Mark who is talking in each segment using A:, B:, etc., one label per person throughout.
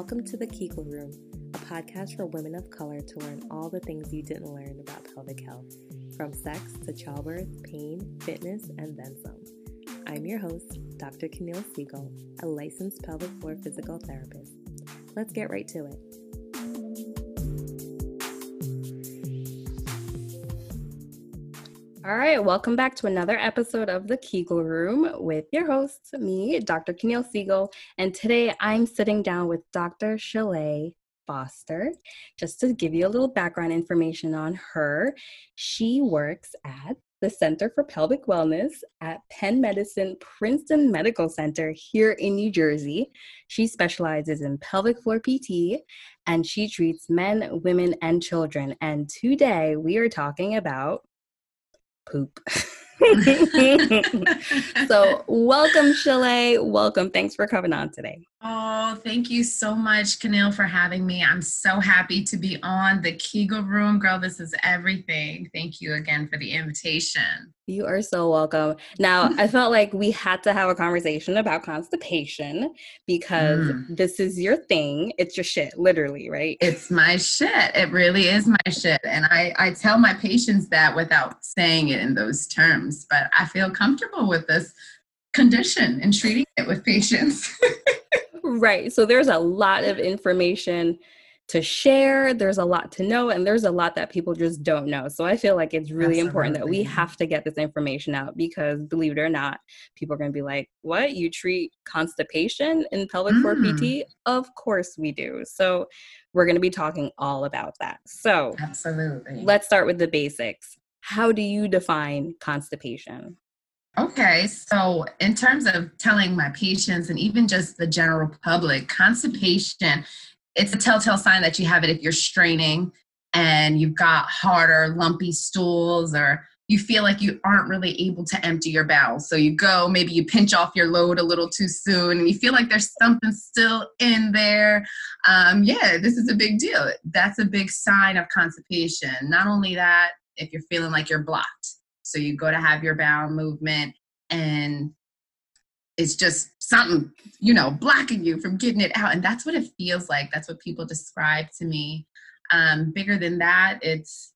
A: Welcome to the Kegel Room, a podcast for women of color to learn all the things you didn't learn about pelvic health, from sex to childbirth, pain, fitness, and then some. I'm your host, Dr. Keneal Siegel, a licensed pelvic floor physical therapist. Let's get right to it. All right, welcome back to another episode of the Kegel Room with your host, me, Dr. Keneal Siegel. And today I'm sitting down with Dr. Shalay Foster. Just to give you a little background information on her, she works at the Center for Pelvic Wellness at Penn Medicine Princeton Medical Center here in New Jersey. She specializes in pelvic floor PT and she treats men, women, and children. And today we are talking about poop. so, welcome, Shalay. Welcome. Thanks for coming on today.
B: Oh, thank you so much, Keneal, for having me. I'm so happy to be on the Kegel Room. Girl, this is everything. Thank you again for the invitation.
A: You are so welcome. Now, I felt like we had to have a conversation about constipation because mm. this is your thing. It's your shit, literally, right?
B: It's my shit. It really is my shit. And I, I tell my patients that without saying it in those terms, but I feel comfortable with this condition and treating it with patients.
A: right. So there's a lot of information to share. There's a lot to know, and there's a lot that people just don't know. So I feel like it's really Absolutely. important that we have to get this information out because, believe it or not, people are going to be like, "What? You treat constipation in pelvic floor mm. PT?" Of course we do. So we're going to be talking all about that. So
B: Absolutely.
A: Let's start with the basics. How do you define constipation?
B: Okay, so in terms of telling my patients and even just the general public, constipation, it's a telltale sign that you have it if you're straining and you've got harder, lumpy stools or you feel like you aren't really able to empty your bowels. So you go, maybe you pinch off your load a little too soon and you feel like there's something still in there. Um, yeah, this is a big deal. That's a big sign of constipation. Not only that, if you're feeling like you're blocked so you go to have your bowel movement and it's just something, you know, blocking you from getting it out. And that's what it feels like. That's what people describe to me. Um, bigger than that, it's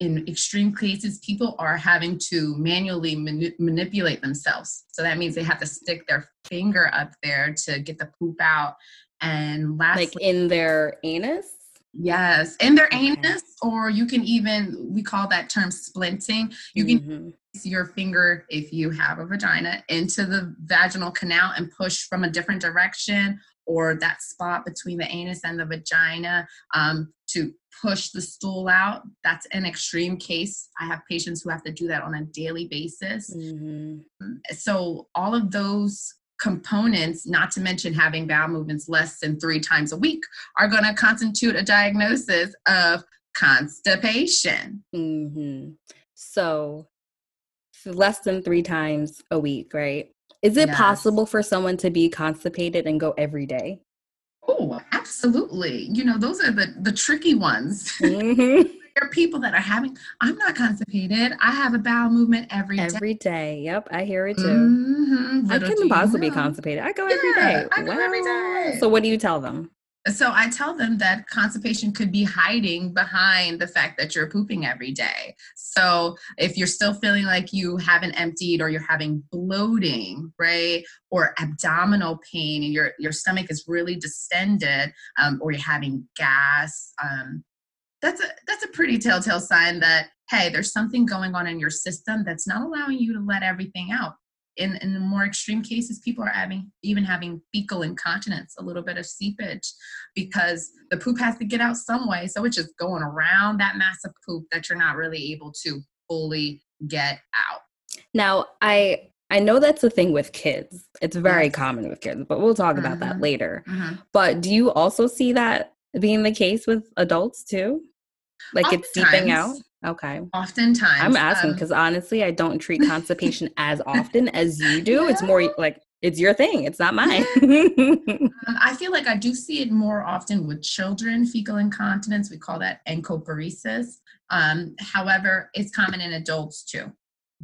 B: in extreme cases, people are having to manually mani- manipulate themselves. So that means they have to stick their finger up there to get the poop out. And lastly,
A: like in their anus?
B: Yes, in their okay. anus, or you can even, we call that term splinting. You can mm-hmm. your finger, if you have a vagina, into the vaginal canal and push from a different direction, or that spot between the anus and the vagina um, to push the stool out. That's an extreme case. I have patients who have to do that on a daily basis. Mm-hmm. So, all of those components, not to mention having bowel movements less than three times a week, are going to constitute a diagnosis of constipation.
A: Mm-hmm. So, less than three times a week, right? Is it yes. possible for someone to be constipated and go every day?
B: Oh, absolutely. You know, those are the the tricky ones. Mm-hmm. There are people that are having i'm not constipated. I have a bowel movement every
A: day. every day. Yep i hear it too. Mm-hmm. i couldn't possibly be constipated i go yeah, every day.
B: I go every day.
A: So what do you tell them?
B: So I tell them that constipation could be hiding behind the fact that you're pooping every day. So if you're still feeling like you haven't emptied or you're having bloating, right, or abdominal pain and your your stomach is really distended, um, or you're having gas, um, that's a that's a pretty telltale sign that hey there's something going on in your system that's not allowing you to let everything out in in the more extreme cases people are having even having fecal incontinence a little bit of seepage because the poop has to get out some way so it's just going around that massive poop that you're not really able to fully get out
A: now i I know that's a thing with kids. It's very yes. common with kids, but we'll talk about mm-hmm. that later. Mm-hmm. But do you also see that being the case with adults too? Like Oftentimes, it's seeping out? Okay.
B: Oftentimes.
A: I'm asking because um, honestly, I don't treat constipation as often as you do. Yeah. It's more like it's your thing, it's not mine.
B: um, I feel like I do see it more often with children, fecal incontinence. We call that encopresis. Um, however, it's common in adults too,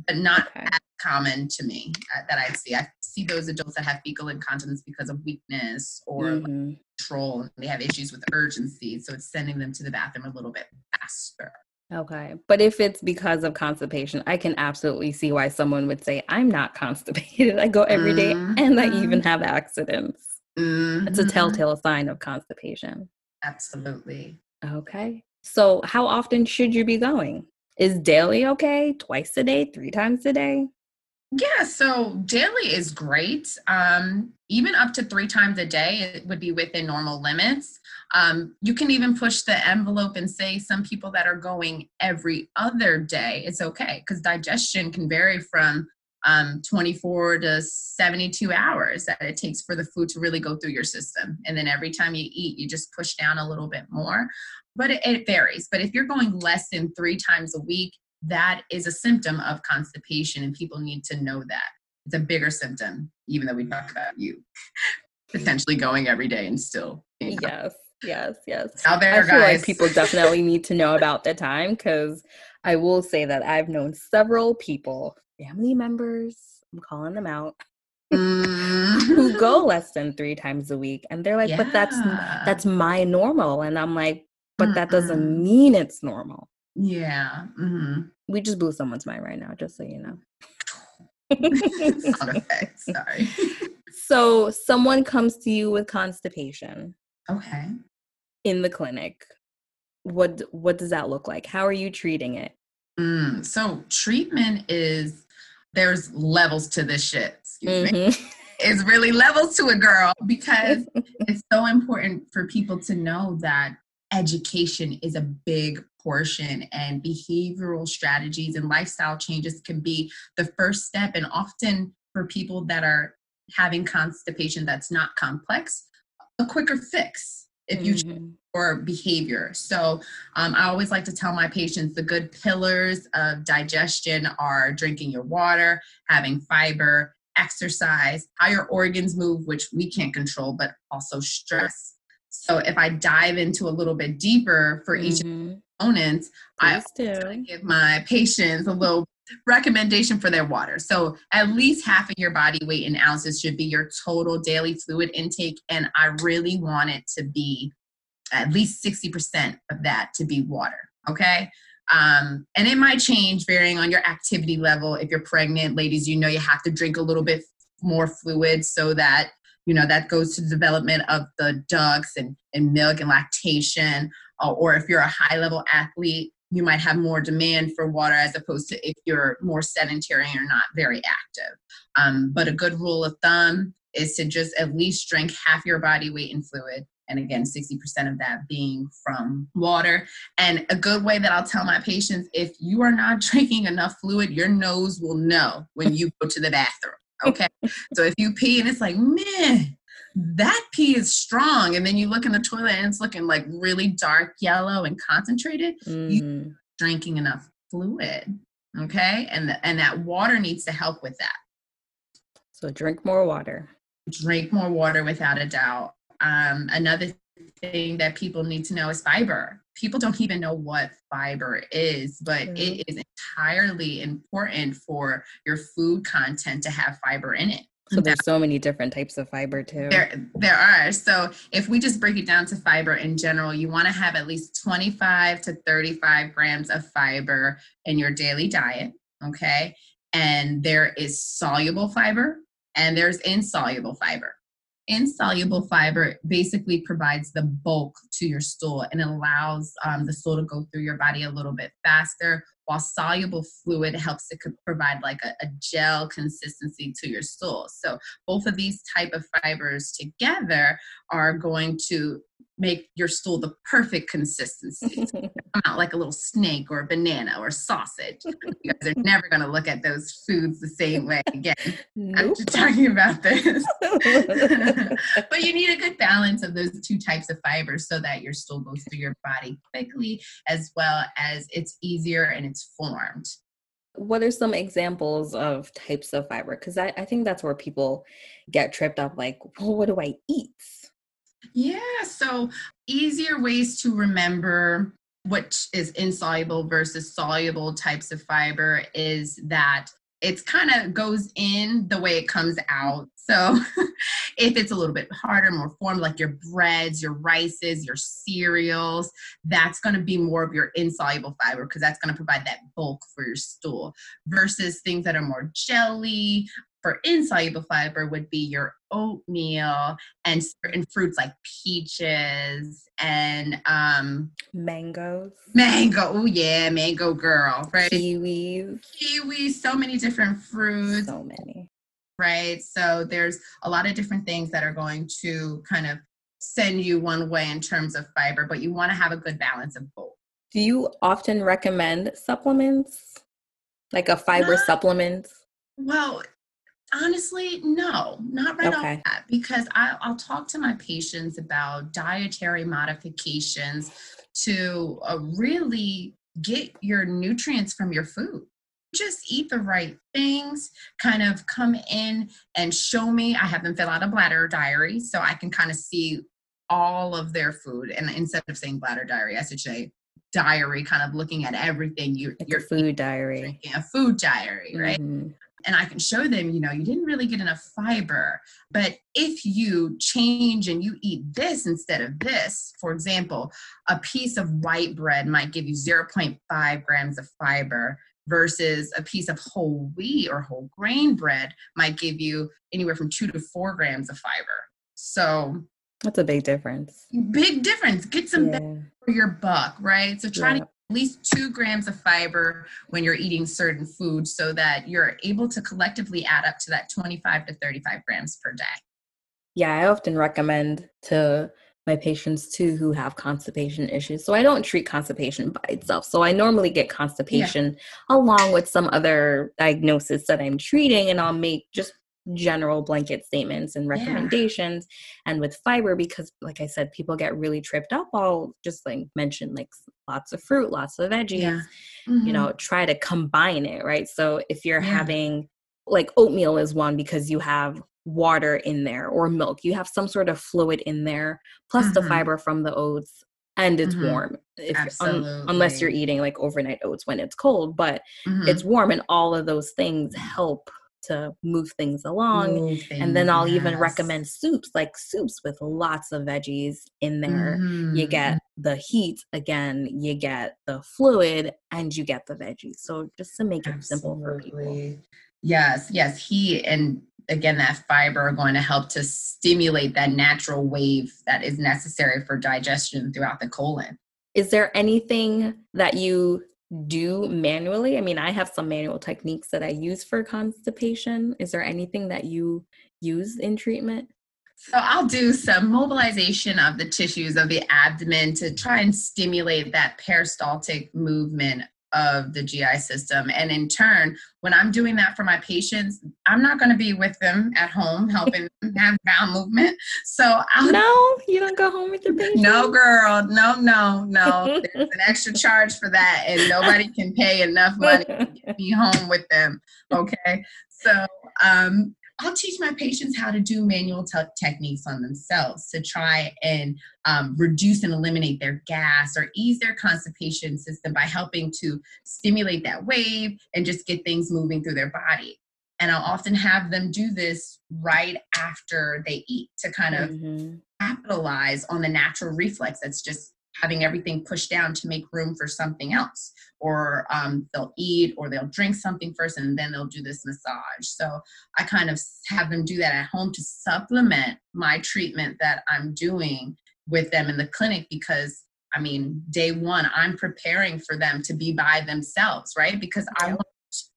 B: but not okay. as common to me uh, that I see. I see those adults that have fecal incontinence because of weakness or mm-hmm. Control. They have issues with urgency, so it's sending them to the bathroom a little bit faster.
A: Okay. But if it's because of constipation, I can absolutely see why someone would say, I'm not constipated. I go every day mm-hmm. and I even have accidents. Mm-hmm. It's a telltale sign of constipation.
B: Absolutely.
A: Okay. So, how often should you be going? Is daily okay? Twice a day? Three times a day?
B: Yeah, so daily is great. Um, even up to three times a day, it would be within normal limits. Um, you can even push the envelope and say some people that are going every other day, it's okay because digestion can vary from um, 24 to 72 hours that it takes for the food to really go through your system. And then every time you eat, you just push down a little bit more. But it, it varies. But if you're going less than three times a week, that is a symptom of constipation and people need to know that. It's a bigger symptom even though we talk about you potentially going every day and still
A: yes yes yes.
B: Out there
A: I
B: guys
A: feel like people definitely need to know about the time because i will say that i've known several people family members i'm calling them out mm. who go less than three times a week and they're like yeah. but that's that's my normal and i'm like but mm that doesn't mean it's normal
B: yeah. Mm-hmm.
A: We just blew someone's mind right now, just so you know.
B: Effect. Sorry.
A: So someone comes to you with constipation.
B: Okay.
A: In the clinic. What what does that look like? How are you treating it?
B: Mm, so treatment is there's levels to this shit. Excuse mm-hmm. me. It's really levels to it, girl, because it's so important for people to know that education is a big portion and behavioral strategies and lifestyle changes can be the first step and often for people that are having constipation that's not complex a quicker fix if you mm-hmm. or behavior so um, i always like to tell my patients the good pillars of digestion are drinking your water having fiber exercise how your organs move which we can't control but also stress so if I dive into a little bit deeper for each mm-hmm. components, I give my patients a little recommendation for their water. So at least half of your body weight in ounces should be your total daily fluid intake. And I really want it to be at least 60% of that to be water. Okay. Um, and it might change varying on your activity level. If you're pregnant, ladies, you know you have to drink a little bit more fluid so that you know that goes to the development of the ducts and, and milk and lactation uh, or if you're a high level athlete you might have more demand for water as opposed to if you're more sedentary or not very active. Um, but a good rule of thumb is to just at least drink half your body weight in fluid and again 60% of that being from water. And a good way that i'll tell my patients if you are not drinking enough fluid your nose will know when you go to the bathroom Okay. so if you pee and it's like, man, that pee is strong. And then you look in the toilet and it's looking like really dark yellow and concentrated, mm. you drinking enough fluid. Okay. And, the, and that water needs to help with that.
A: So drink more water.
B: Drink more water without a doubt. Um, another thing that people need to know is fiber. People don't even know what fiber is, but mm-hmm. it is entirely important for your food content to have fiber in it.
A: So there's so many different types of fiber too.
B: There, there are. So if we just break it down to fiber in general, you want to have at least 25 to 35 grams of fiber in your daily diet. Okay. And there is soluble fiber and there's insoluble fiber insoluble fiber basically provides the bulk to your stool and allows um, the stool to go through your body a little bit faster. While soluble fluid helps to provide like a, a, gel consistency to your stool. So both of these type of fibers together are going to make your stool the perfect consistency come out like a little snake or a banana or sausage you guys are never going to look at those foods the same way again nope. after talking about this but you need a good balance of those two types of fibers so that your stool goes through your body quickly as well as it's easier and it's formed.
A: What are some examples of types of fiber? Because I, I think that's where people get tripped up like, well, what do I eat?
B: Yeah, so easier ways to remember what is insoluble versus soluble types of fiber is that it's kind of goes in the way it comes out. So if it's a little bit harder, more formed, like your breads, your rices, your cereals, that's going to be more of your insoluble fiber because that's going to provide that bulk for your stool versus things that are more jelly, for insoluble fiber would be your oatmeal and certain fruits like peaches and um
A: mangoes.
B: mango oh yeah mango girl right?
A: Kiwis.
B: Kiwis so many different fruits.
A: So many.
B: Right? So there's a lot of different things that are going to kind of send you one way in terms of fiber but you want to have a good balance of both.
A: Do you often recommend supplements? Like a fiber uh, supplement
B: well Honestly, no, not right okay. off that because I, I'll talk to my patients about dietary modifications to uh, really get your nutrients from your food. Just eat the right things, kind of come in and show me. I have them fill out a bladder diary so I can kind of see all of their food. And instead of saying bladder diary, I should say diary, kind of looking at everything you,
A: your food diary.
B: A food diary, right? Mm-hmm and I can show them, you know, you didn't really get enough fiber. But if you change and you eat this instead of this, for example, a piece of white bread might give you 0.5 grams of fiber versus a piece of whole wheat or whole grain bread might give you anywhere from two to four grams of fiber. So
A: that's a big difference.
B: Big difference. Get some yeah. for your buck, right? So try yeah. to least two grams of fiber when you're eating certain foods so that you're able to collectively add up to that 25 to 35 grams per day.
A: Yeah, I often recommend to my patients too who have constipation issues. So I don't treat constipation by itself. So I normally get constipation yeah. along with some other diagnosis that I'm treating and I'll make just general blanket statements and recommendations yeah. and with fiber because like i said people get really tripped up i'll just like mention like lots of fruit lots of veggies yeah. mm-hmm. you know try to combine it right so if you're yeah. having like oatmeal is one because you have water in there or milk you have some sort of fluid in there plus mm-hmm. the fiber from the oats and it's mm-hmm. warm if, un, unless you're eating like overnight oats when it's cold but mm-hmm. it's warm and all of those things help to move things along. Move things, and then I'll yes. even recommend soups, like soups with lots of veggies in there. Mm-hmm. You get the heat again, you get the fluid, and you get the veggies. So just to make Absolutely. it simple for people.
B: Yes, yes, heat and again that fiber are going to help to stimulate that natural wave that is necessary for digestion throughout the colon.
A: Is there anything that you do manually? I mean, I have some manual techniques that I use for constipation. Is there anything that you use in treatment?
B: So I'll do some mobilization of the tissues of the abdomen to try and stimulate that peristaltic movement of the GI system. And in turn, when I'm doing that for my patients, I'm not going to be with them at home helping them have bowel movement. So
A: I'll, no, you don't go home with your patients.
B: No, girl, no, no, no. There's an extra charge for that, and nobody can pay enough money to get me home with them. Okay, so um, I'll teach my patients how to do manual techniques on themselves to try and um, reduce and eliminate their gas or ease their constipation system by helping to stimulate that wave and just get things moving through their body. And I'll often have them do this right after they eat to kind of mm-hmm. capitalize on the natural reflex that's just having everything pushed down to make room for something else. Or um, they'll eat or they'll drink something first and then they'll do this massage. So i kind of have them do that at home to supplement my treatment that i'm doing with them in the clinic because i mean day one i'm preparing for them to be by themselves right? Because i want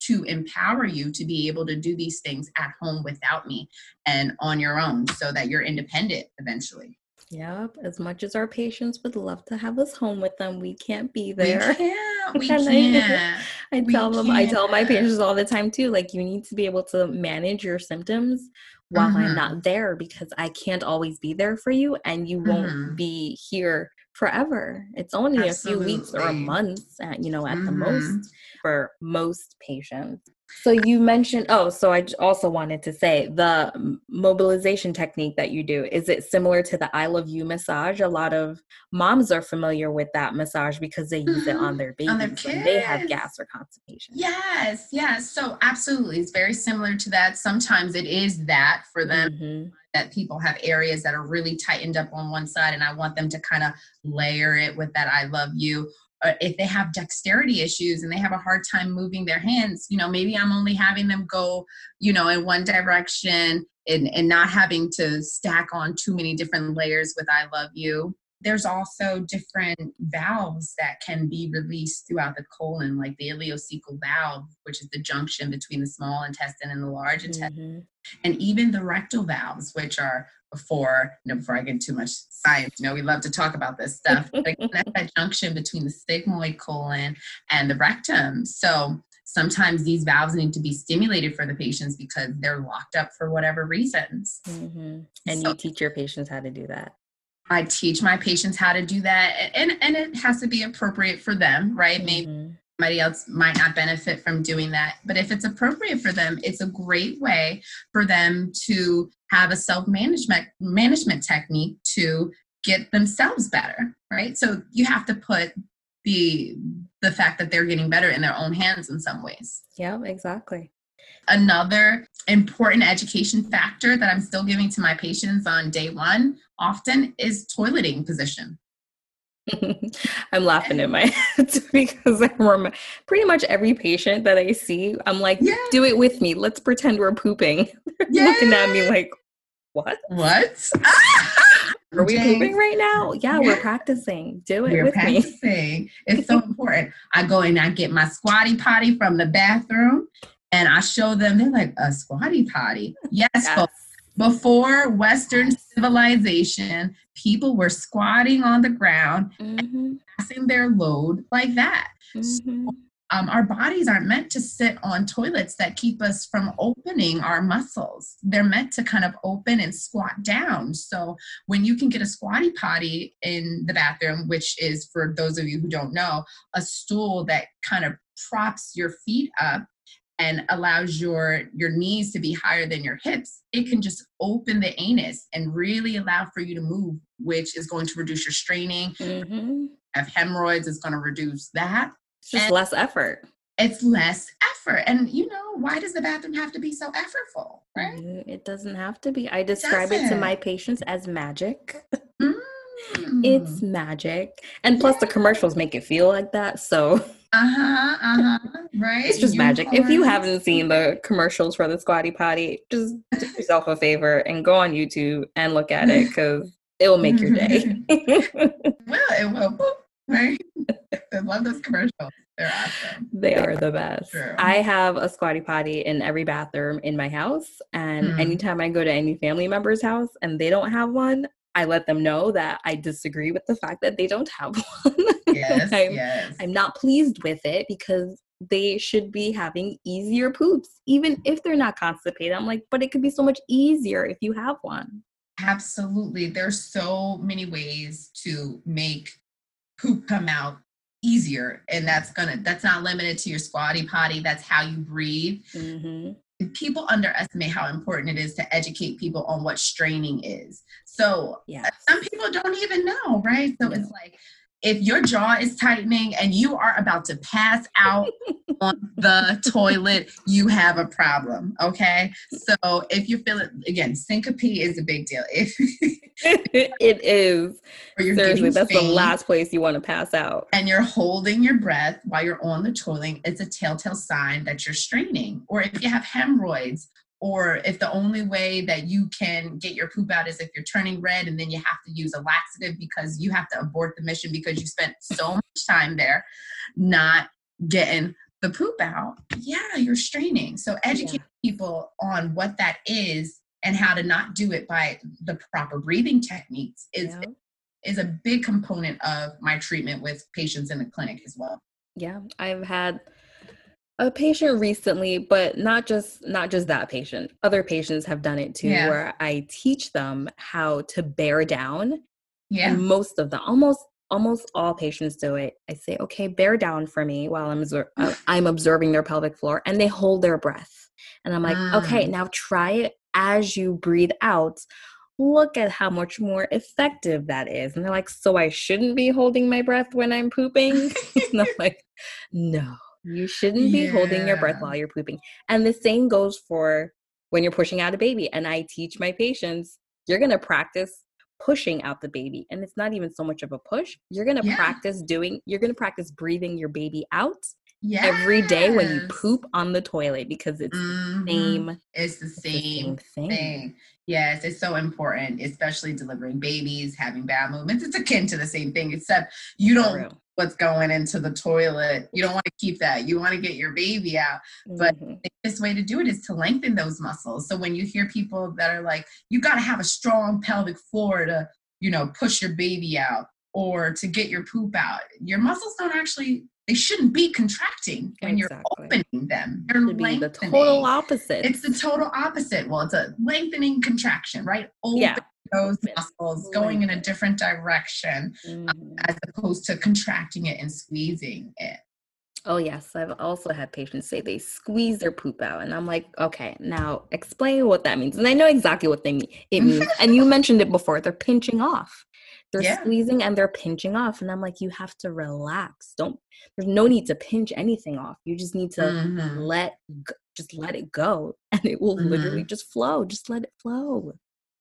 B: to empower you to be able to do these things at home without me and on your own so that you're independent eventually
A: Yep. As much as our patients would love to have us home with them, we can't be there.
B: We can't. We can't.
A: I, I tell them, can't. I tell my patients all the time too, like you need to be able to manage your symptoms while mm-hmm. I'm not there because I can't always be there for you and you won't mm-hmm. be here forever. It's only Absolutely. a few weeks or a month, at, you know, at mm-hmm. the most for most patients. So you mentioned, oh, so I also wanted to say the mobilization technique that you do, is it similar to the I love you massage? A lot of moms are familiar with that massage because they use mm-hmm. it on their babies on their when they have gas or constipation.
B: Yes, yes. So absolutely. It's very similar to that. Sometimes it is that for them. Mm-hmm. That people have areas that are really tightened up on one side, and I want them to kind of layer it with that I love you uh, if they have dexterity issues and they have a hard time moving their hands you know maybe i'm only having them go you know in one direction and, and not having to stack on too many different layers with i love you there's also different valves that can be released throughout the colon, like the ileocecal valve, which is the junction between the small intestine and the large intestine, mm-hmm. and even the rectal valves, which are before, you know, before I get too much science, you know, we love to talk about this stuff. But that junction between the sigmoid colon and the rectum. So sometimes these valves need to be stimulated for the patients because they're locked up for whatever reasons.
A: Mm-hmm. And so, you teach your patients how to do that.
B: I teach my patients how to do that, and and it has to be appropriate for them, right? Mm-hmm. Maybe somebody else might not benefit from doing that, but if it's appropriate for them, it's a great way for them to have a self management management technique to get themselves better, right? So you have to put the the fact that they're getting better in their own hands in some ways.
A: Yeah, exactly.
B: Another important education factor that I'm still giving to my patients on day one often is toileting position.
A: I'm laughing in my head because I'm pretty much every patient that I see, I'm like, yeah. do it with me. Let's pretend we're pooping. Looking at me like, what?
B: What?
A: Are we James, pooping right now? Yeah, yeah, we're practicing. Do it we're with practicing.
B: me. it's so important. I go and I get my squatty potty from the bathroom and I show them, they're like, a squatty potty. Yes, yes. Before Western civilization, people were squatting on the ground, mm-hmm. passing their load like that. Mm-hmm. So, um, our bodies aren't meant to sit on toilets that keep us from opening our muscles. They're meant to kind of open and squat down. So when you can get a squatty potty in the bathroom, which is for those of you who don't know, a stool that kind of props your feet up and allows your your knees to be higher than your hips it can just open the anus and really allow for you to move which is going to reduce your straining. Mm-hmm. have hemorrhoids it's going to reduce that.
A: It's just and less effort.
B: it's less effort. And you know why does the bathroom have to be so effortful right? Mm,
A: it doesn't have to be. I describe it, it to my patients as magic. Mm. it's magic. And plus yeah. the commercials make it feel like that so
B: uh-huh, uh-huh. Right.
A: It's just magic. If you haven't seen the commercials for the Squatty Potty, just do yourself a favor and go on YouTube and look at it because it will make your day.
B: well, it will. Right. I love those commercials. They're awesome.
A: They are the best. True. I have a squatty potty in every bathroom in my house. And mm. anytime I go to any family member's house and they don't have one, I let them know that I disagree with the fact that they don't have one. Yes, I'm, yes. I'm not pleased with it because they should be having easier poops, even if they're not constipated. I'm like, but it could be so much easier if you have one.
B: Absolutely. There's so many ways to make poop come out easier and that's gonna that's not limited to your squatty potty that's how you breathe mm-hmm people underestimate how important it is to educate people on what straining is. So yes. some people don't even know, right? So no. it's like if your jaw is tightening and you are about to pass out on the toilet, you have a problem. Okay. So if you feel it again, syncope is a big deal. If
A: it is. Seriously, that's the last place you want to pass out.
B: And you're holding your breath while you're on the toilet, it's a telltale sign that you're straining. Or if you have hemorrhoids, or if the only way that you can get your poop out is if you're turning red and then you have to use a laxative because you have to abort the mission because you spent so much time there not getting the poop out yeah you're straining so educate yeah. people on what that is and how to not do it by the proper breathing techniques is yeah. is a big component of my treatment with patients in the clinic as well
A: yeah i've had a patient recently but not just not just that patient other patients have done it too yeah. where i teach them how to bear down yeah most of them almost almost all patients do it. I say, okay, bear down for me while I'm, uh, I'm observing their pelvic floor, and they hold their breath. And I'm like, mm. okay, now try it as you breathe out. Look at how much more effective that is. And they're like, so I shouldn't be holding my breath when I'm pooping? and I'm like, no, you shouldn't be yeah. holding your breath while you're pooping. And the same goes for when you're pushing out a baby. And I teach my patients, you're going to practice pushing out the baby. And it's not even so much of a push. You're going to yeah. practice doing, you're going to practice breathing your baby out yes. every day when you poop on the toilet because it's mm-hmm. the same.
B: It's the same, it's the same thing. thing. Yes, it's so important, especially delivering babies, having bowel movements. It's akin to the same thing, except you don't what's going into the toilet. You don't want to keep that. You want to get your baby out. But mm-hmm. the best way to do it is to lengthen those muscles. So when you hear people that are like, you got to have a strong pelvic floor to, you know, push your baby out or to get your poop out, your muscles don't actually they shouldn't be contracting when exactly. you're opening them. They're lengthening.
A: the total opposite.
B: It's the total opposite. Well, it's a lengthening contraction, right? Open yeah. Those muscles, going in a different direction, mm-hmm. um, as opposed to contracting it and squeezing it.
A: Oh, yes. I've also had patients say they squeeze their poop out. And I'm like, okay, now explain what that means. And I know exactly what they mean. It means, and you mentioned it before, they're pinching off they're yeah. squeezing and they're pinching off and i'm like you have to relax don't there's no need to pinch anything off you just need to mm-hmm. let just let it go and it will mm-hmm. literally just flow just let it flow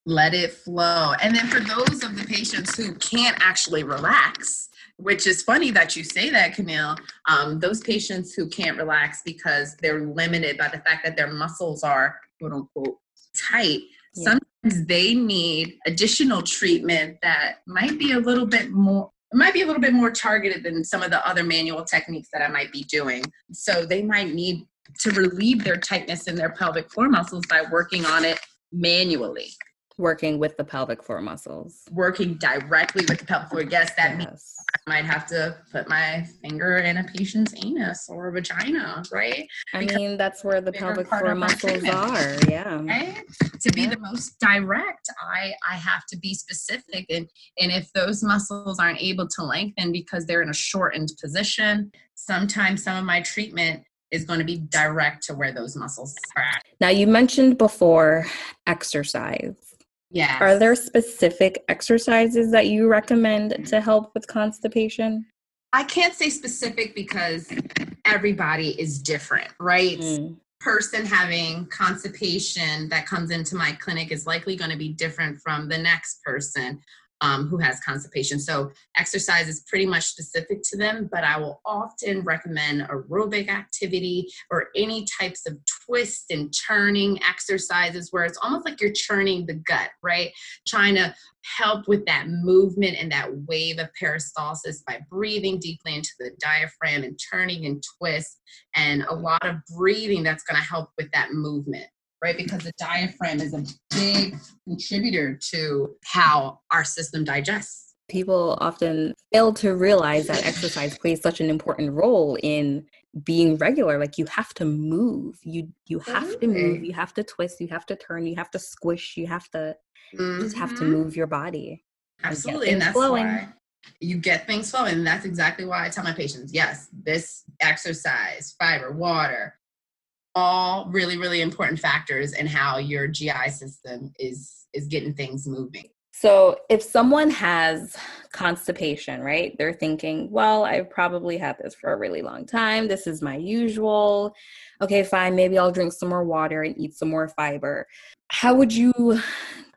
B: let it flow and then for those of the patients who can't actually relax which is funny that you say that camille um, those patients who can't relax because they're limited by the fact that their muscles are quote unquote tight yeah. sometimes they need additional treatment that might be a little bit more it might be a little bit more targeted than some of the other manual techniques that I might be doing. So they might need to relieve their tightness in their pelvic floor muscles by working on it manually
A: working with the pelvic floor muscles.
B: Working directly with the pelvic floor. Yes, that yes. means I might have to put my finger in a patient's anus or vagina, right?
A: I because mean, that's where the pelvic floor muscles are. Yeah.
B: Right? To be yeah. the most direct, I I have to be specific, and and if those muscles aren't able to lengthen because they're in a shortened position, sometimes some of my treatment is going to be direct to where those muscles are at.
A: Now, you mentioned before exercise.
B: Yeah.
A: Are there specific exercises that you recommend to help with constipation?
B: I can't say specific because everybody is different, right? Mm. Person having constipation that comes into my clinic is likely going to be different from the next person um, who has constipation. So exercise is pretty much specific to them, but I will often recommend aerobic activity or any types of twist and turning exercises where it's almost like you're churning the gut, right? Trying to help with that movement and that wave of peristalsis by breathing deeply into the diaphragm and turning and twist and a lot of breathing that's going to help with that movement right? Because the diaphragm is a big contributor to how our system digests.
A: People often fail to realize that exercise plays such an important role in being regular like you have to move you you have to move you have to twist you have to turn you have to squish you have to mm-hmm. just have to mm-hmm. move your body
B: absolutely and, and that's flowing. why you get things flowing and that's exactly why i tell my patients yes this exercise fiber water all really really important factors in how your GI system is is getting things moving.
A: So, if someone has constipation, right? They're thinking, "Well, I've probably had this for a really long time. This is my usual. Okay, fine, maybe I'll drink some more water and eat some more fiber." How would you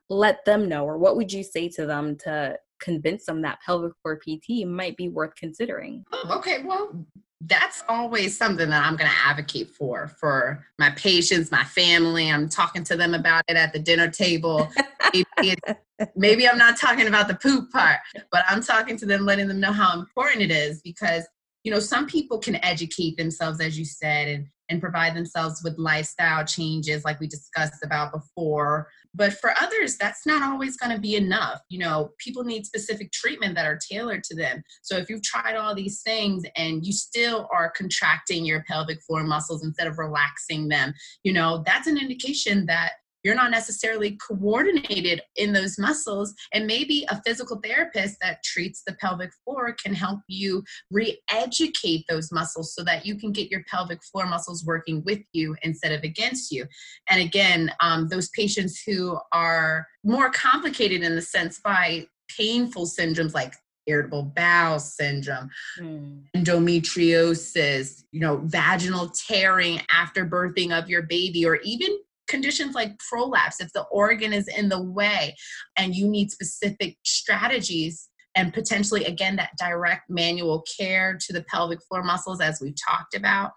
A: let them know or what would you say to them to convince them that pelvic floor PT might be worth considering?
B: Oh, okay, well, that's always something that I'm going to advocate for for my patients, my family. I'm talking to them about it at the dinner table. maybe, maybe I'm not talking about the poop part, but I'm talking to them, letting them know how important it is because you know some people can educate themselves, as you said, and and provide themselves with lifestyle changes like we discussed about before. But for others that's not always going to be enough. You know people need specific treatment that are tailored to them. So if you've tried all these things and you still are contracting your pelvic floor muscles instead of relaxing them you know that's an indication that you're not necessarily coordinated in those muscles. And maybe a physical therapist that treats the pelvic floor can help you re educate those muscles so that you can get your pelvic floor muscles working with you instead of against you. And again, um, those patients who are more complicated in the sense by painful syndromes like irritable bowel syndrome, mm. endometriosis, you know, vaginal tearing after birthing of your baby, or even conditions like prolapse, if the organ is in the way and you need specific strategies and potentially, again, that direct manual care to the pelvic floor muscles, as we've talked about.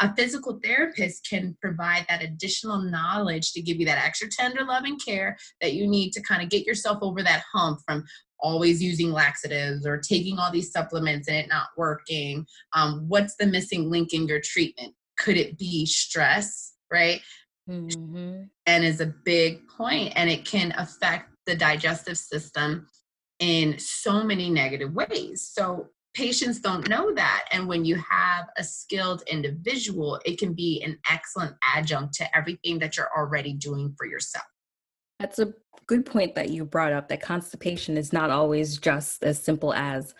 B: a physical therapist can provide that additional knowledge to give you that extra tender loving care that you need to kind of get yourself over that hump from always using laxatives or taking all these supplements and it not working um, what's the missing link in your treatment could it be stress right mm-hmm. and is a big point and it can affect the digestive system in so many negative ways so patients don't know that and when you have a skilled individual it can be an excellent adjunct to everything that you're already doing for yourself
A: that's a good point that you brought up that constipation is not always just as simple as,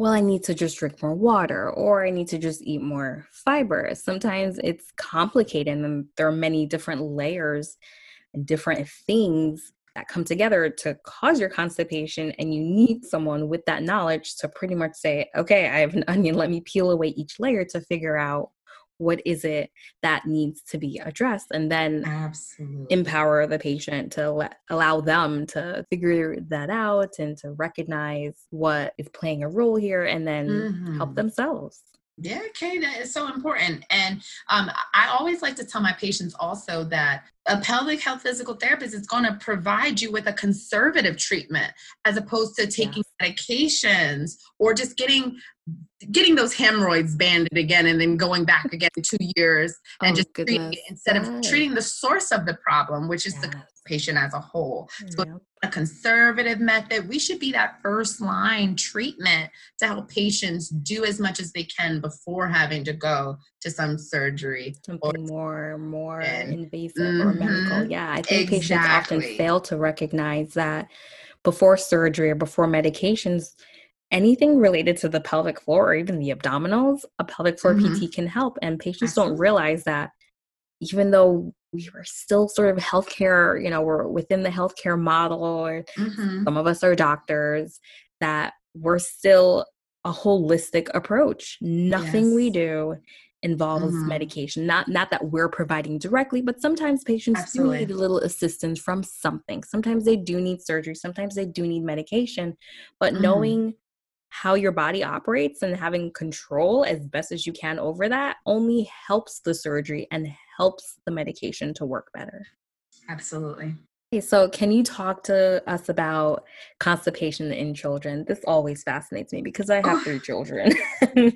A: well, I need to just drink more water or I need to just eat more fiber. Sometimes it's complicated and there are many different layers and different things that come together to cause your constipation and you need someone with that knowledge to pretty much say okay i have an onion let me peel away each layer to figure out what is it that needs to be addressed and then Absolutely. empower the patient to let, allow them to figure that out and to recognize what is playing a role here and then mm-hmm. help themselves
B: yeah, okay, that is so important. And um, I always like to tell my patients also that a pelvic health physical therapist is going to provide you with a conservative treatment as opposed to taking yes. medications or just getting getting those hemorrhoids banded again and then going back again in two years and oh, just treating instead of treating the source of the problem, which is yes. the patient as a whole. So yep. a conservative method, we should be that first line treatment to help patients do as much as they can before having to go to some surgery.
A: Something more more invasive mm-hmm. or medical. Yeah. I think exactly. patients often fail to recognize that before surgery or before medications anything related to the pelvic floor or even the abdominals, a pelvic floor mm-hmm. PT can help. And patients Absolutely. don't realize that even though we were still sort of healthcare, you know, we're within the healthcare model, or mm-hmm. some of us are doctors, that we're still a holistic approach. Nothing yes. we do involves mm-hmm. medication. Not not that we're providing directly, but sometimes patients Absolutely. do need a little assistance from something. Sometimes they do need surgery, sometimes they do need medication. But mm-hmm. knowing how your body operates and having control as best as you can over that only helps the surgery and helps the medication to work better.
B: Absolutely.
A: Okay, so can you talk to us about constipation in children? This always fascinates me because I have oh. three children.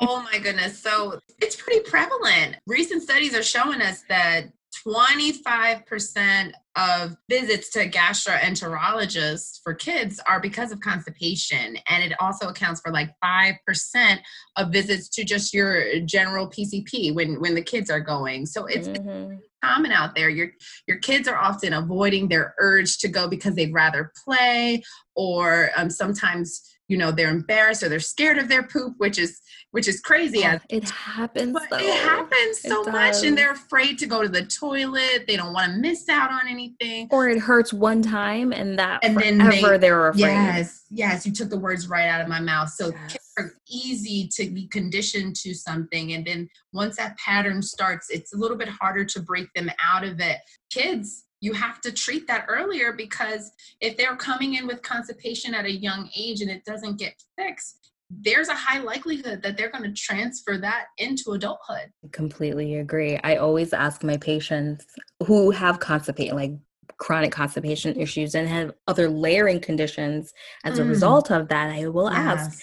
B: oh my goodness. So it's pretty prevalent. Recent studies are showing us that 25% of visits to gastroenterologists for kids are because of constipation. And it also accounts for like 5% of visits to just your general PCP when, when the kids are going. So it's mm-hmm. common out there. Your, your kids are often avoiding their urge to go because they'd rather play or um, sometimes you know they're embarrassed or they're scared of their poop which is which is crazy
A: oh, it happens
B: but it happens so much and they're afraid to go to the toilet. They don't want to miss out on anything.
A: Or it hurts one time and that and then they, they're afraid.
B: Yes yes you took the words right out of my mouth. So yes. kids are easy to be conditioned to something and then once that pattern starts it's a little bit harder to break them out of it. Kids you have to treat that earlier because if they're coming in with constipation at a young age and it doesn't get fixed, there's a high likelihood that they're going to transfer that into adulthood.
A: I completely agree. I always ask my patients who have constipation, like chronic constipation issues and have other layering conditions as mm. a result of that, I will yes. ask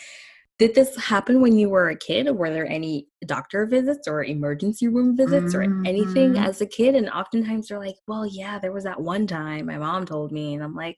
A: did this happen when you were a kid? Were there any doctor visits or emergency room visits mm-hmm. or anything mm-hmm. as a kid? And oftentimes they're like, well, yeah, there was that one time my mom told me. And I'm like,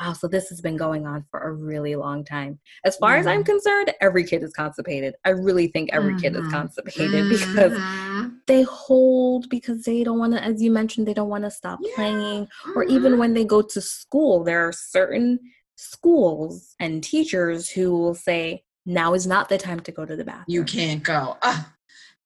A: wow, so this has been going on for a really long time. As far mm-hmm. as I'm mm-hmm. concerned, every kid is constipated. I really think every mm-hmm. kid is mm-hmm. constipated mm-hmm. because they hold because they don't want to, as you mentioned, they don't want to stop yeah. playing. Or even mm-hmm. when they go to school, there are certain schools and teachers who will say, now is not the time to go to the bathroom.
B: You can't go. Uh,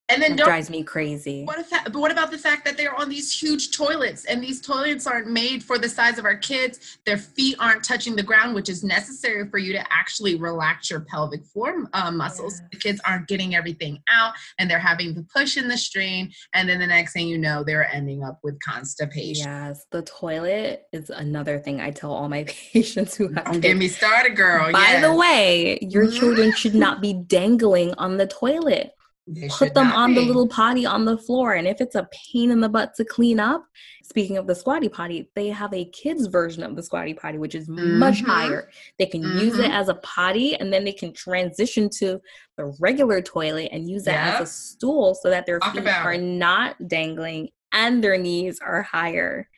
B: and then
A: it drives me crazy.
B: What if, but what about the fact that they're on these huge toilets and these toilets aren't made for the size of our kids? Their feet aren't touching the ground, which is necessary for you to actually relax your pelvic floor uh, muscles. Yeah. The kids aren't getting everything out and they're having to push in the strain. And then the next thing you know, they're ending up with constipation.
A: Yes, the toilet is another thing I tell all my patients who have.
B: Don't get me started, girl.
A: By
B: yes.
A: the way, your children should not be dangling on the toilet they put them on be. the little potty on the floor. And if it's a pain in the butt to clean up, speaking of the squatty potty, they have a kids version of the squatty potty, which is mm-hmm. much higher. They can mm-hmm. use it mm-hmm. as a potty and then they can transition to the regular toilet and use that yep. as a stool so that their Talk feet are not dangling and their knees are higher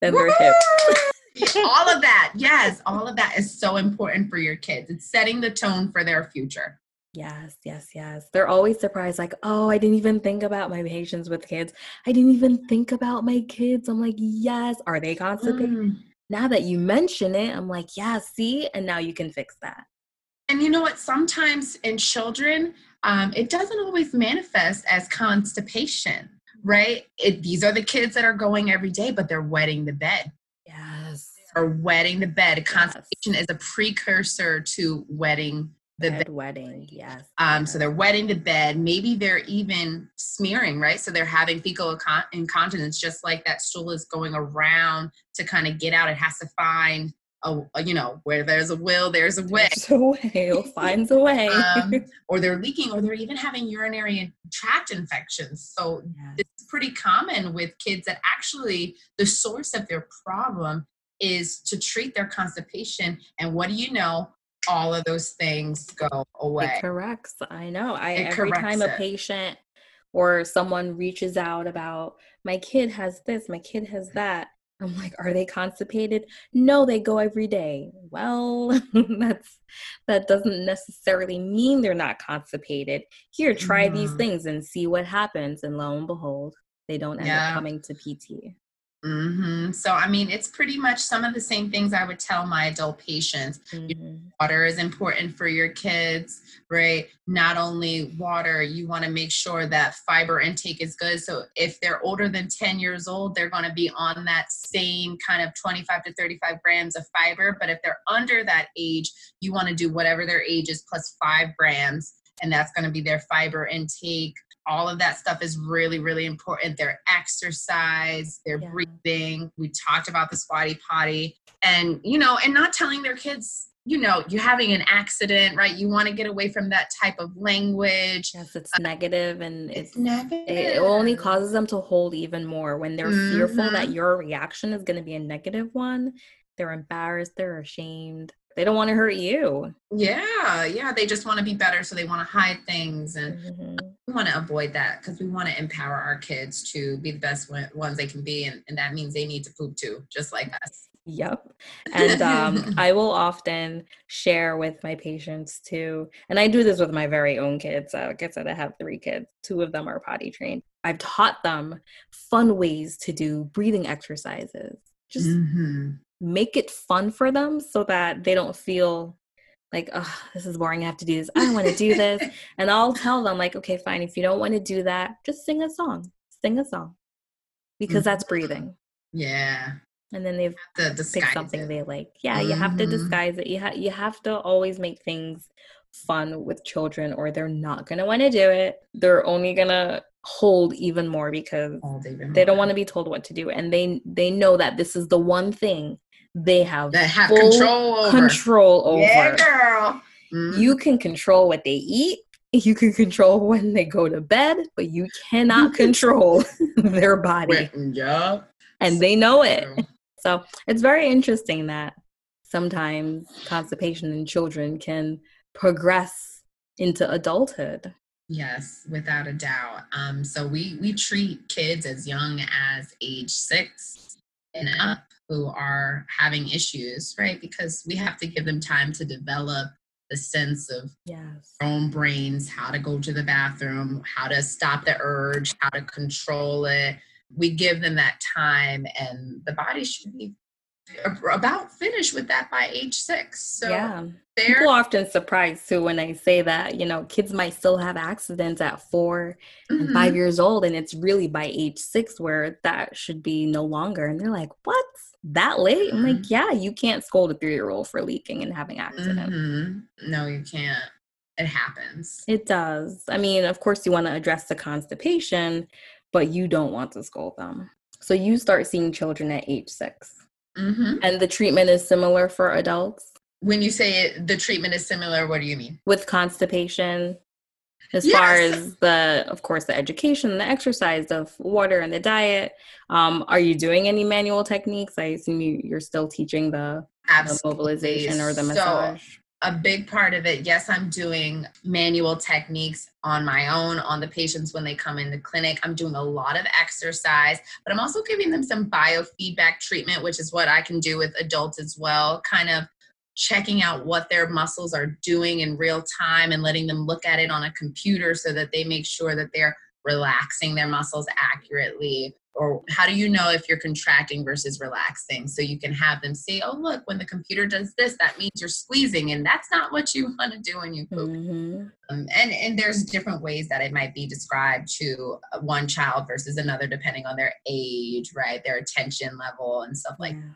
A: than Woo-hoo! their hips.
B: all of that, yes, all of that is so important for your kids. It's setting the tone for their future.
A: Yes, yes, yes. They're always surprised, like, oh, I didn't even think about my patients with kids. I didn't even think about my kids. I'm like, yes. Are they constipated? Mm. Now that you mention it, I'm like, yeah, see? And now you can fix that.
B: And you know what? Sometimes in children, um, it doesn't always manifest as constipation, right? It, these are the kids that are going every day, but they're wetting the bed.
A: Yes.
B: Or wetting the bed. Constipation yes. is a precursor to wetting
A: the bed wetting yes
B: um so they're wetting the bed. Maybe they're even smearing right? So they're having fecal incontinence just like that stool is going around to kind of get out. It has to find a, you know where there's a will there's a way.
A: There's a way. Finds a way. Um,
B: or they're leaking or they're even having urinary tract infections. So yes. it's pretty common with kids that actually the source of their problem is to treat their constipation. And what do you know all of those things go away.
A: It corrects. I know. I it every time a patient or someone reaches out about my kid has this, my kid has that. I'm like, are they constipated? No, they go every day. Well, that's that doesn't necessarily mean they're not constipated. Here, try mm. these mm-hmm. things and see what happens. And lo and behold, they don't end yeah. up coming to PT.
B: Mm-hmm. So, I mean, it's pretty much some of the same things I would tell my adult patients. Mm-hmm. Water is important for your kids, right? Not only water, you want to make sure that fiber intake is good. So, if they're older than 10 years old, they're going to be on that same kind of 25 to 35 grams of fiber. But if they're under that age, you want to do whatever their age is plus five grams, and that's going to be their fiber intake all of that stuff is really really important. Their exercise their yeah. breathing. We talked about the squatty potty. And you know and not telling their kids you know you're having an accident right? You want to get away from that type of language.
A: Yes it's uh, negative and
B: it's, it's negative.
A: it only causes them to hold even more. When they're mm-hmm. fearful that mm-hmm. your reaction is going to be a negative one they're embarrassed they're ashamed they don't want to hurt you.
B: Yeah, yeah. They just want to be better, so they want to hide things, and mm-hmm. we want to avoid that because we want to empower our kids to be the best ones they can be, and, and that means they need to poop too, just like us.
A: Yep. And um, I will often share with my patients too. And I do this with my very own kids. Uh, like I said, I have three kids, two of them are potty trained. I've taught them fun ways to do breathing exercises. Just mm-hmm make it fun for them so that they don't feel like, oh, this is boring. I have to do this. I don't want to do this. and I'll tell them, like, okay, fine. If you don't want to do that, just sing a song. Sing a song because mm-hmm. that's breathing.
B: Yeah.
A: And then they've picked something it. they like. Yeah, mm-hmm. you have to mm-hmm. disguise it. You, ha- you have to always make things fun with children or they're not going to want to do it. They're only going to hold even more because even they don't want to be told what to do and they they know that this is the one thing they have,
B: that have control over.
A: control over.
B: Yeah, girl.
A: Mm-hmm. You can control what they eat. You can control when they go to bed, but you cannot control their body.
B: Yeah.
A: And they know it. So it's very interesting that sometimes constipation in children can progress into adulthood.
B: Yes, without a doubt. Um, so we we treat kids as young as age six and up who are having issues, right? Because we have to give them time to develop the sense of
A: yes.
B: their own brains, how to go to the bathroom, how to stop the urge, how to control it. We give them that time, and the body should be about finished with that by age six. So
A: yeah. People are often surprised too when I say that, you know, kids might still have accidents at 4 mm-hmm. and five years old, and it's really by age six where that should be no longer. And they're like, what? That late? I'm like, mm-hmm. yeah, you can't scold a three year old for leaking and having accidents.
B: Mm-hmm. No, you can't. It happens.
A: It does. I mean, of course, you want to address the constipation, but you don't want to scold them. So you start seeing children at age 6
B: mm-hmm.
A: And the treatment is similar for adults?
B: when you say it, the treatment is similar, what do you mean?
A: With constipation, as yes. far as the, of course, the education, the exercise, of water, and the diet. Um, are you doing any manual techniques? I assume you, are still teaching the, the, mobilization or the massage. So,
B: a big part of it, yes, I'm doing manual techniques on my own on the patients when they come in the clinic. I'm doing a lot of exercise, but I'm also giving them some biofeedback treatment, which is what I can do with adults as well, kind of checking out what their muscles are doing in real time and letting them look at it on a computer so that they make sure that they're relaxing their muscles accurately or how do you know if you're contracting versus relaxing? So you can have them say oh look when the computer does this that means you're squeezing and that's not what you want to do when you poop. Mm-hmm. um, and and there's different ways that it might be described to one child versus another depending on their age right their attention level and stuff like that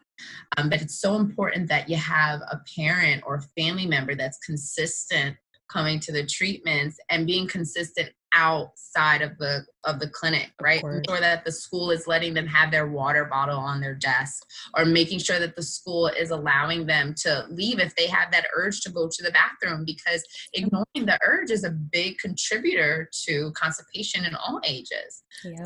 B: um, but it's so important that you have a parent or family member that's consistent coming to the treatments and being consistent outside of the of the clinic right? ensure that the school is letting them have their water bottle on their desk or making sure that the school is allowing them to leave if they have that urge to go to the bathroom because ignoring the urge is a big contributor to constipation in all ages.
A: Yeah.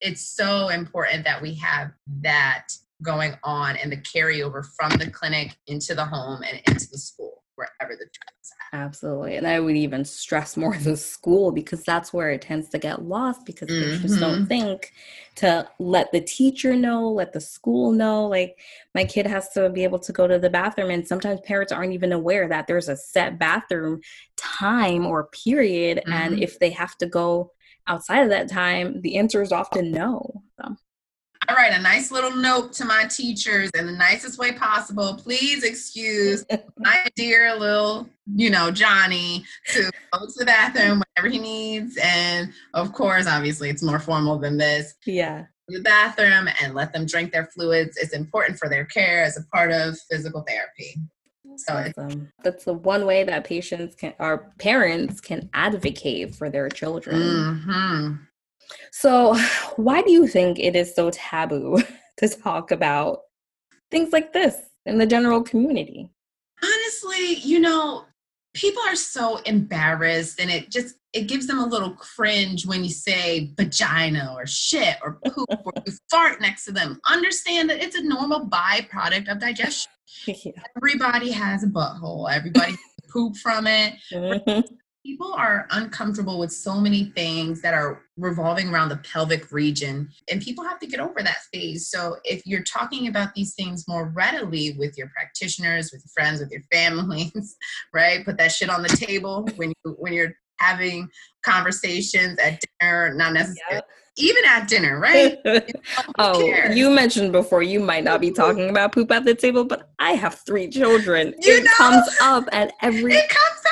B: it's so important that we have that going on and the carryover from the clinic into the home and into the school wherever the child's
A: at. Absolutely. And I would even stress more the school because that's where it tends to get lost because mm-hmm. don't think to let the teacher know, let the school know. Like my kid has to be able to go to the bathroom and sometimes parents aren't even aware that there's a set bathroom time or period. Mm-hmm. And if they have to go outside of that time, the answer is often no. So.
B: I write a nice little note to my teachers in the nicest way possible. Please excuse my dear little, you know, Johnny to go to the bathroom whenever he needs. And of course, obviously, it's more formal than this.
A: Yeah.
B: The bathroom and let them drink their fluids. It's important for their care as a part of physical therapy.
A: So awesome. that's the one way that patients can, our parents can advocate for their children.
B: Mm-hmm.
A: So, why do you think it is so taboo to talk about things like this in the general community?
B: Honestly, you know, people are so embarrassed and it just it gives them a little cringe when you say vagina or shit or poop or you fart next to them. Understand that it's a normal byproduct of digestion. Yeah. Everybody has a butthole. Everybody poop from it. Mm-hmm. People are uncomfortable with so many things that are revolving around the pelvic region and people have to get over that phase so if you're talking about these things more readily with your practitioners with your friends with your families right put that shit on the table when you when you're having conversations at dinner not necessarily yep. even at dinner right
A: oh cares? you mentioned before you might not be talking about poop at the table but i have three children you it know? comes up at every
B: it comes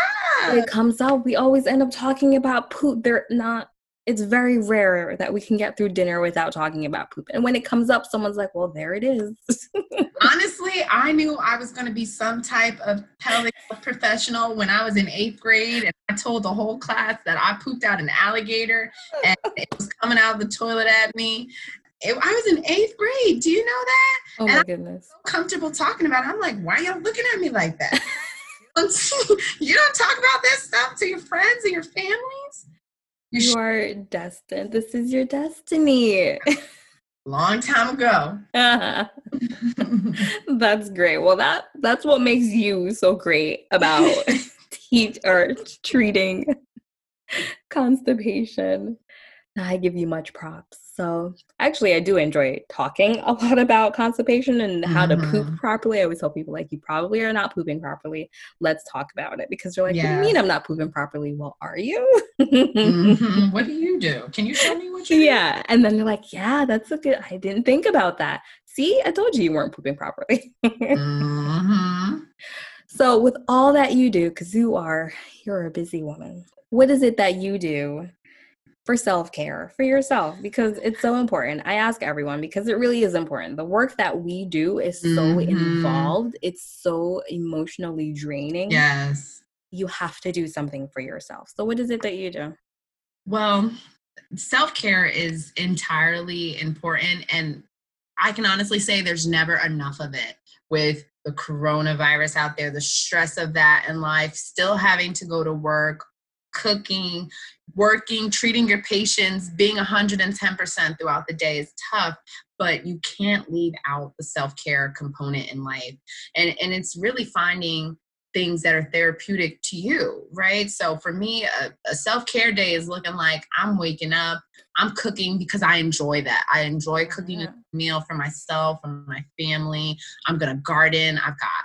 A: it comes up, we always end up talking about poop. They're not it's very rare that we can get through dinner without talking about poop. And when it comes up, someone's like, well, there it is.
B: Honestly, I knew I was going to be some type of pelvic professional when I was in eighth grade. And I told the whole class that I pooped out an alligator and it was coming out of the toilet at me. It, I was in eighth grade. Do you know that?
A: Oh, my and goodness.
B: So comfortable talking about it. I'm like, why are y'all looking at me like that? you don't talk about this stuff to your friends and your families.
A: You, you are destined. This is your destiny.
B: Long time ago. Uh-huh.
A: that's great. Well, that that's what makes you so great about teach or treating constipation. I give you much props. So, actually, I do enjoy talking a lot about constipation and how mm-hmm. to poop mm-hmm. properly. I always tell people, like, you probably are not pooping properly. Let's talk about it because you're like, yeah. what do you mean I'm not pooping properly? Well, are you?
B: mm-hmm. What do you do? Can you show me what you
A: Yeah. And then they're like, yeah, that's a good, I didn't think about that. See, I told you you weren't pooping properly. mm-hmm. So, with all that you do, because you are, you're a busy woman, what is it that you do for self care for yourself because it's so important. I ask everyone because it really is important. The work that we do is so mm-hmm. involved, it's so emotionally draining.
B: Yes.
A: You have to do something for yourself. So, what is it that you do?
B: Well, self care is entirely important. And I can honestly say there's never enough of it with the coronavirus out there, the stress of that in life, still having to go to work, cooking, working, treating your patients, being 110% throughout the day is tough, but you can't leave out the self-care component in life. And and it's really finding things that are therapeutic to you, right? So for me, a, a self-care day is looking like I'm waking up, I'm cooking because I enjoy that. I enjoy cooking yeah. a meal for myself and my family. I'm gonna garden. I've got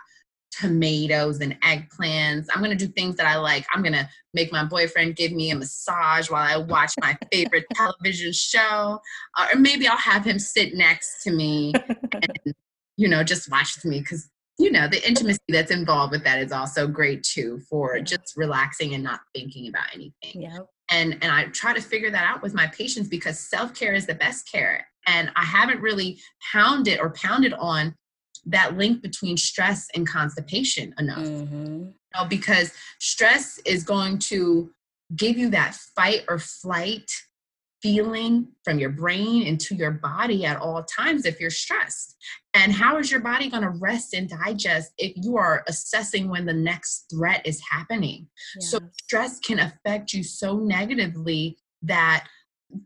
B: tomatoes and eggplants. I'm gonna do things that I like. I'm gonna make my boyfriend give me a massage while I watch my favorite television show, uh, or maybe I'll have him sit next to me and you know just watch with me because you know the intimacy that's involved with that is also great too for just relaxing and not thinking about anything.
A: Yeah.
B: And and I try to figure that out with my patients because self care is the best care, and I haven't really pounded or pounded on that link between stress and constipation enough. Mm-hmm. You know, because stress is going to give you that fight or flight feeling from your brain into your body at all times if you're stressed. And how is your body going to rest and digest if you are assessing when the next threat is happening? Yes. So stress can affect you so negatively that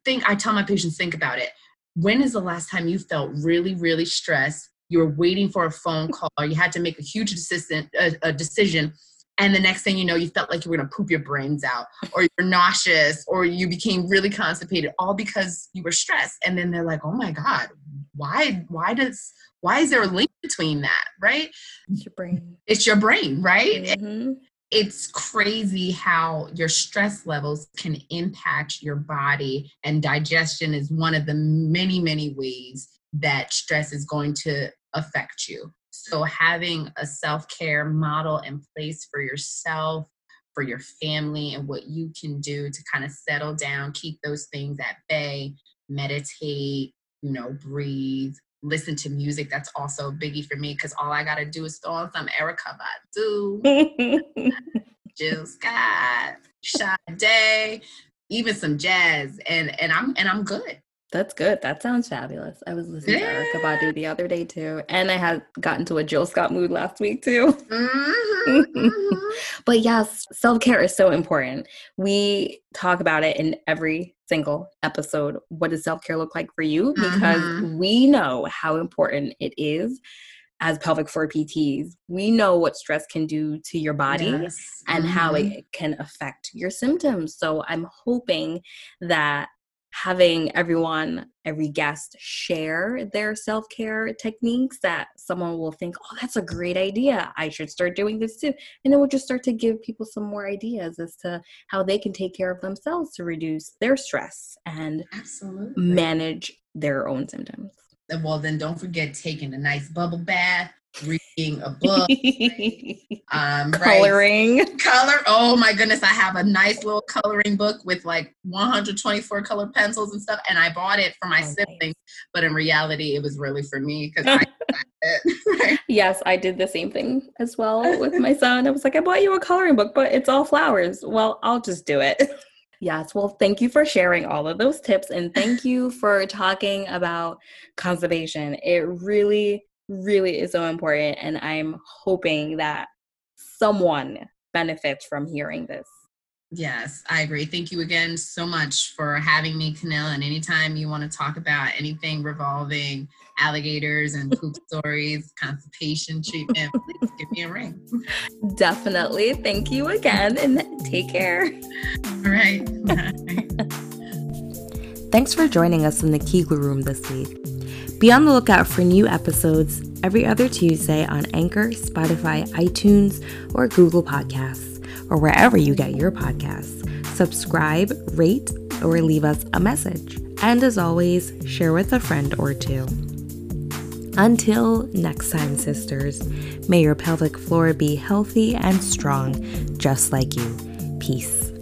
B: think I tell my patients think about it. When is the last time you felt really really stressed you were waiting for a phone call, you had to make a huge decision, a, a decision, and the next thing you know, you felt like you were gonna poop your brains out, or you're nauseous, or you became really constipated, all because you were stressed. And then they're like, "Oh my god, why? Why does? Why is there a link between that? Right?
A: It's your brain.
B: It's your brain, right? Mm-hmm. It's crazy how your stress levels can impact your body, and digestion is one of the many, many ways that stress is going to affect you. So, having a self care model in place for yourself, for your family, and what you can do to kind of settle down, keep those things at bay, meditate, you know, breathe, listen to music. That's also a biggie for me because all I got to do is throw on some Erykah Badu, Jill Scott, Sade, even some jazz, and and I'm and I'm good.
A: That's good. That sounds fabulous. I was listening yeah. to Erykah Badu the other day too, and I had gotten to a Jill Scott mood last week too. Mm-hmm, mm-hmm. but yes, self care is so important. We talk about it in every single episode. What does self care look like for you? Because mm-hmm. we know how important it is as pelvic floor PTs. We know what stress can do to your body yes. and how it mm-hmm. can affect your symptoms. So I'm hoping that having everyone, every guest share their self care techniques that someone will think, oh, that's a great idea. I should start doing this too. And it will just start to give people some more ideas as to how they can take care of themselves to reduce their stress and
B: Absolutely.
A: manage their own symptoms.
B: Well, then don't forget taking a nice bubble bath, reading a book,
A: um, coloring.
B: Right? Color. Oh my goodness, I have a nice little coloring book with like 124 color pencils and stuff, and I bought it for my oh, siblings, but in reality, it was really for me because I.
A: Yes, I did the same thing as well with my son. I was like, I bought you a coloring book, but it's all flowers. Well, I'll just do it. Yes. Well, thank you for sharing all of those tips and thank you for talking about constipation. It really really is so important. And I'm hoping that someone benefits from hearing this.
B: Yes, I agree. Thank you again so much for having me, Kanil. And anytime you want to talk about anything revolving alligators and poop stories, constipation treatment, please give me a ring.
A: Definitely. Thank you again and take care.
B: All right.
C: Thanks for joining us in the Kegel Room this week. Be on the lookout for new episodes every other Tuesday on Anchor, Spotify, iTunes, or Google Podcasts, or wherever you get your podcasts. Subscribe, rate, or leave us a message. And as always, share with a friend or two. Until next time, sisters, may your pelvic floor be healthy and strong, just like you. Peace.